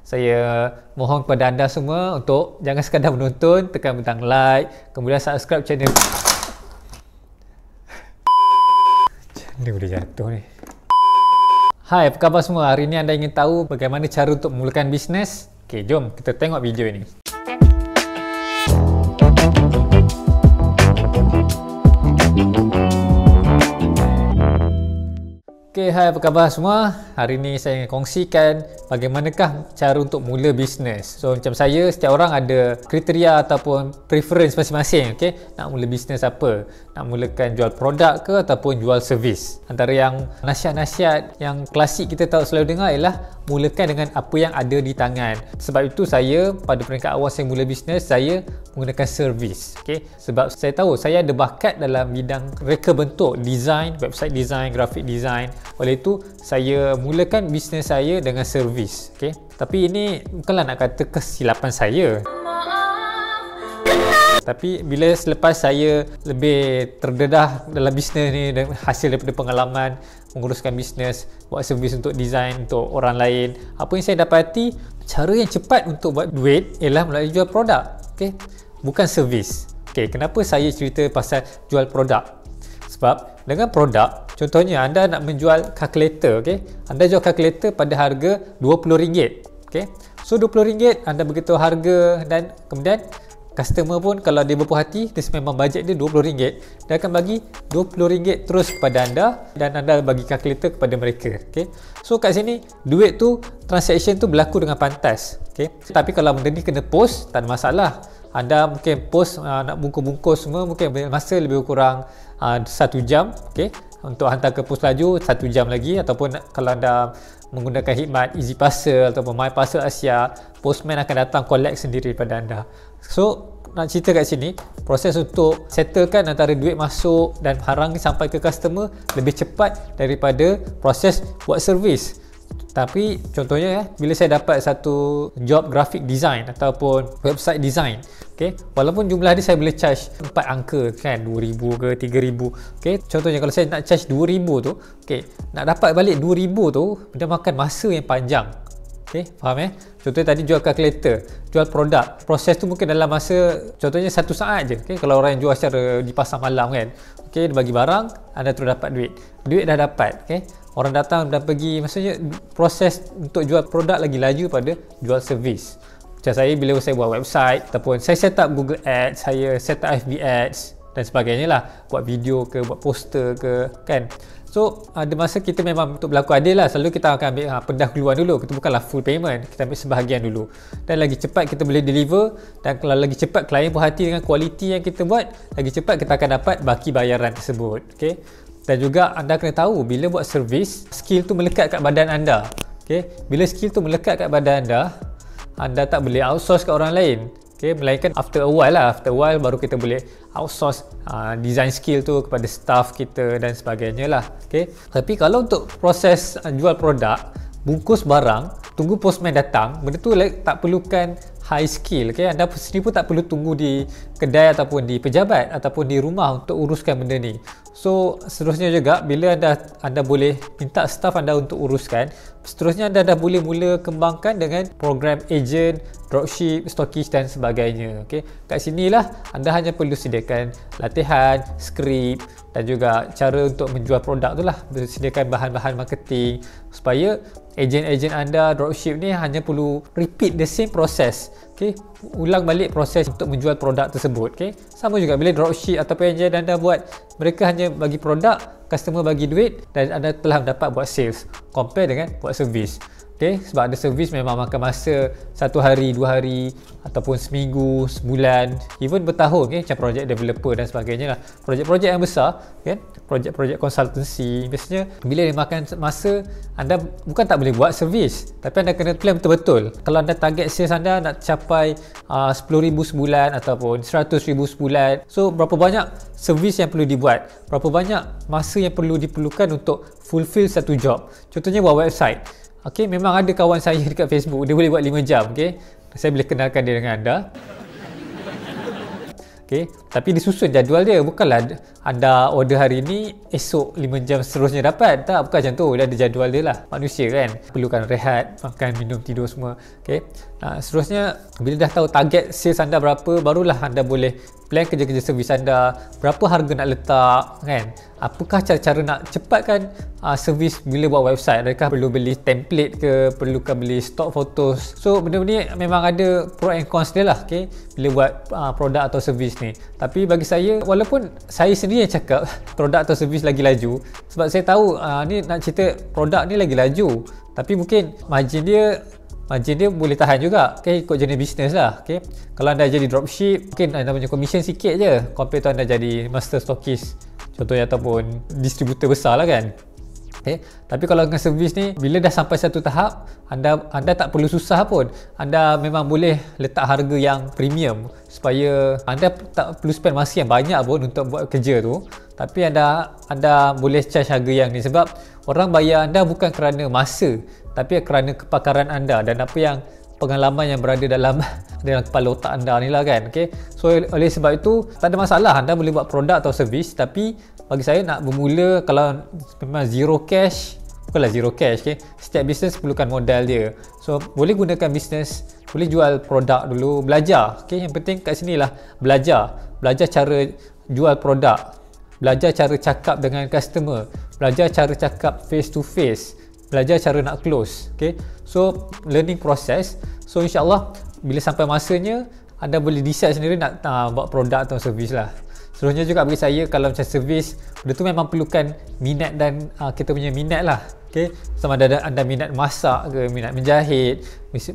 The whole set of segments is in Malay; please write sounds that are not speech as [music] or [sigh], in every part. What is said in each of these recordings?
Saya mohon kepada anda semua untuk jangan sekadar menonton, tekan butang like, kemudian subscribe channel. Channel boleh jatuh ni. Hai, apa khabar semua? Hari ini anda ingin tahu bagaimana cara untuk memulakan bisnes? Okey, jom kita tengok video ini. Okay, hai apa khabar semua? Hari ini saya ingin kongsikan bagaimanakah cara untuk mula bisnes. So macam saya, setiap orang ada kriteria ataupun preference masing-masing. Okay? Nak mula bisnes apa? Nak mulakan jual produk ke ataupun jual servis? Antara yang nasihat-nasihat yang klasik kita tahu selalu dengar ialah mulakan dengan apa yang ada di tangan. Sebab itu saya pada peringkat awal saya mula bisnes, saya menggunakan servis. Okay? Sebab saya tahu saya ada bakat dalam bidang reka bentuk, design, website design, graphic design oleh itu saya mulakan bisnes saya dengan servis okay? tapi ini bukanlah nak kata kesilapan saya tapi bila selepas saya lebih terdedah dalam bisnes ni dan hasil daripada pengalaman menguruskan bisnes, buat servis untuk design untuk orang lain, apa yang saya dapati cara yang cepat untuk buat duit ialah melalui jual produk. Okay? Bukan servis. Okay, kenapa saya cerita pasal jual produk? Sebab dengan produk, contohnya anda nak menjual kalkulator, okay? anda jual kalkulator pada harga RM20. Okay? So RM20 anda beritahu harga dan kemudian customer pun kalau dia berpuas hati, dia memang bajet dia RM20, dia akan bagi RM20 terus kepada anda dan anda bagi kalkulator kepada mereka. Okay? So kat sini, duit tu, transaction tu berlaku dengan pantas. Okay? Tapi kalau benda ni kena post, tak ada masalah. Anda mungkin post uh, nak bungkus-bungkus semua mungkin masa lebih kurang uh, satu jam okay? Untuk hantar ke pos laju satu jam lagi ataupun kalau anda menggunakan khidmat easy parcel ataupun my parcel Asia postman akan datang collect sendiri pada anda. So nak cerita kat sini proses untuk settlekan antara duit masuk dan barang sampai ke customer lebih cepat daripada proses buat servis tapi contohnya ya, bila saya dapat satu job graphic design ataupun website design, okay, walaupun jumlah dia saya boleh charge 4 angka kan, 2000 ke 3000. Okay, contohnya kalau saya nak charge 2000 tu, okay, nak dapat balik 2000 tu, dia makan masa yang panjang. Okay, faham eh? Contohnya tadi jual kalkulator, jual produk. Proses tu mungkin dalam masa, contohnya satu saat je. Okay, kalau orang yang jual secara di pasar malam kan. Okay, dia bagi barang, anda terus dapat duit. Duit dah dapat. Okay, orang datang dan pergi maksudnya proses untuk jual produk lagi laju pada jual servis. Macam saya bila saya buat website ataupun saya set up Google Ads saya set up FB Ads dan sebagainya lah. Buat video ke buat poster ke kan? So ada masa kita memang untuk berlaku adil lah. Selalu kita akan ambil ha, pendahuluan dulu. Kita bukanlah full payment. Kita ambil sebahagian dulu. Dan lagi cepat kita boleh deliver dan kalau lagi cepat klien puas hati dengan kualiti yang kita buat lagi cepat kita akan dapat baki bayaran tersebut. Okay? Dan juga anda kena tahu bila buat servis skill tu melekat kat badan anda okay? bila skill tu melekat kat badan anda anda tak boleh outsource kat orang lain okay? melainkan after a while lah after a while baru kita boleh outsource uh, design skill tu kepada staff kita dan sebagainya lah okay? tapi kalau untuk proses uh, jual produk bungkus barang tunggu postman datang benda tu like, tak perlukan high skill okay? anda sendiri pun tak perlu tunggu di kedai ataupun di pejabat ataupun di rumah untuk uruskan benda ni so seterusnya juga bila anda anda boleh minta staff anda untuk uruskan seterusnya anda dah boleh mula kembangkan dengan program agent dropship stokis dan sebagainya okay? kat sinilah anda hanya perlu sediakan latihan skrip dan juga cara untuk menjual produk tu lah sediakan bahan-bahan marketing supaya agent-agent anda dropship ni hanya perlu repeat the same process okay? ulang balik proses untuk menjual produk tersebut okay? sama juga bila dropship ataupun agent anda buat mereka hanya bagi produk customer bagi duit dan anda telah dapat buat sales compare dengan buat service Okay, sebab ada servis memang makan masa satu hari, dua hari ataupun seminggu, sebulan, even bertahun okay, macam projek developer dan sebagainya lah. Projek-projek yang besar, kan? projek-projek consultancy, biasanya bila dia makan masa, anda bukan tak boleh buat servis, tapi anda kena plan betul-betul. Kalau anda target sales anda nak capai uh, 10,000 sebulan ataupun 100,000 sebulan, so berapa banyak servis yang perlu dibuat? Berapa banyak masa yang perlu diperlukan untuk fulfill satu job? Contohnya buat website. Okey, memang ada kawan saya dekat Facebook, dia boleh buat 5 jam, okey. Saya boleh kenalkan dia dengan anda. Okey, tapi disusun jadual dia bukanlah anda order hari ni esok 5 jam seterusnya dapat. Tak bukan macam tu. Dia ada jadual dia lah. Manusia kan perlukan rehat makan minum tidur semua. Okay. Nah, seterusnya bila dah tahu target sales anda berapa barulah anda boleh plan kerja-kerja servis anda. Berapa harga nak letak kan? Apakah cara-cara nak cepatkan uh, servis bila buat website? Adakah perlu beli template ke? Perlukan beli stock photos? So benda-benda ni memang ada pro and cons dia lah okay? bila buat uh, produk atau servis ni tapi bagi saya walaupun saya sendiri yang cakap [laughs] produk atau servis lagi laju sebab saya tahu uh, ni nak cerita produk ni lagi laju tapi mungkin margin dia margin dia boleh tahan juga okay, ikut jenis bisnes lah okay. kalau anda jadi dropship mungkin anda punya commission sikit je compare tu anda jadi master stockist contohnya ataupun distributor besar lah kan okay. tapi kalau dengan servis ni bila dah sampai satu tahap anda anda tak perlu susah pun anda memang boleh letak harga yang premium supaya anda tak perlu spend masa yang banyak pun untuk buat kerja tu tapi anda anda boleh charge harga yang ni sebab orang bayar anda bukan kerana masa tapi kerana kepakaran anda dan apa yang pengalaman yang berada dalam [laughs] dalam kepala otak anda ni lah kan. Okay? so oleh sebab itu tak ada masalah. Anda boleh buat produk atau servis tapi bagi saya nak bermula kalau memang zero cash bukanlah zero cash okay? setiap bisnes perlukan modal dia. So boleh gunakan bisnes boleh jual produk dulu belajar. Okay? yang penting kat sini lah belajar. Belajar cara jual produk. Belajar cara cakap dengan customer. Belajar cara cakap face to face belajar cara nak close okay? So learning process. So insyaallah bila sampai masanya anda boleh decide sendiri nak uh, buat produk atau servis lah. Seterusnya juga bagi saya kalau macam servis benda tu memang perlukan minat dan uh, kita punya minat lah okay? Sama ada anda minat masak ke minat menjahit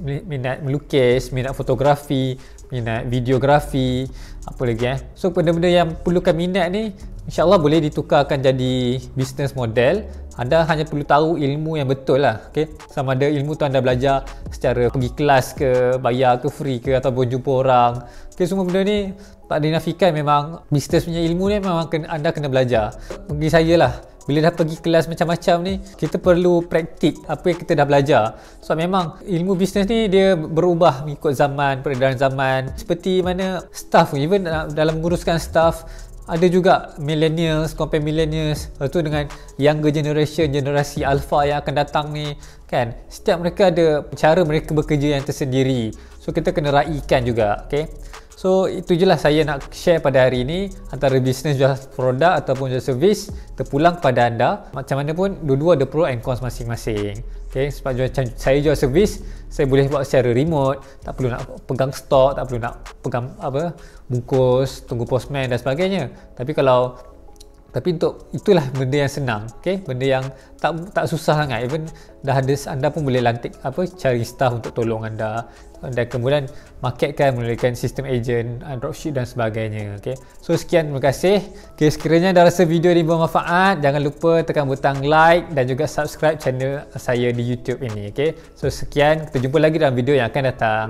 minat melukis minat fotografi minat videografi apa lagi eh? So benda-benda yang perlukan minat ni InsyaAllah boleh ditukarkan jadi business model. Anda hanya perlu tahu ilmu yang betul lah okay? sama ada ilmu tu anda belajar secara pergi kelas ke bayar ke free ke ataupun jumpa orang. Okay, semua benda ni tak dinafikan. Memang business punya ilmu ni memang anda kena belajar. Bagi saya lah bila dah pergi kelas macam-macam ni kita perlu praktik apa yang kita dah belajar. So memang ilmu bisnes ni dia berubah mengikut zaman peredaran zaman. Seperti mana staff even dalam menguruskan staff ada juga millennials compare millennials tu dengan younger generation generasi alpha yang akan datang ni kan? Setiap mereka ada cara mereka bekerja yang tersendiri. So kita kena raikan juga okay So itu je lah saya nak share pada hari ini. Antara bisnes jual produk ataupun jual servis terpulang kepada anda. Macam mana pun dua-dua ada pro and cons masing-masing. Okay, sebab jual, saya jual servis saya boleh buat secara remote. Tak perlu nak pegang stok tak perlu nak pegang apa bungkus tunggu postman dan sebagainya. Tapi kalau tapi untuk itulah benda yang senang okay? benda yang tak tak susah sangat even dah ada anda pun boleh lantik apa cari staff untuk tolong anda dan kemudian marketkan menggunakan sistem agent uh, dropship dan sebagainya okay? so sekian terima kasih okay, sekiranya anda rasa video ini bermanfaat jangan lupa tekan butang like dan juga subscribe channel saya di youtube ini okay? so sekian kita jumpa lagi dalam video yang akan datang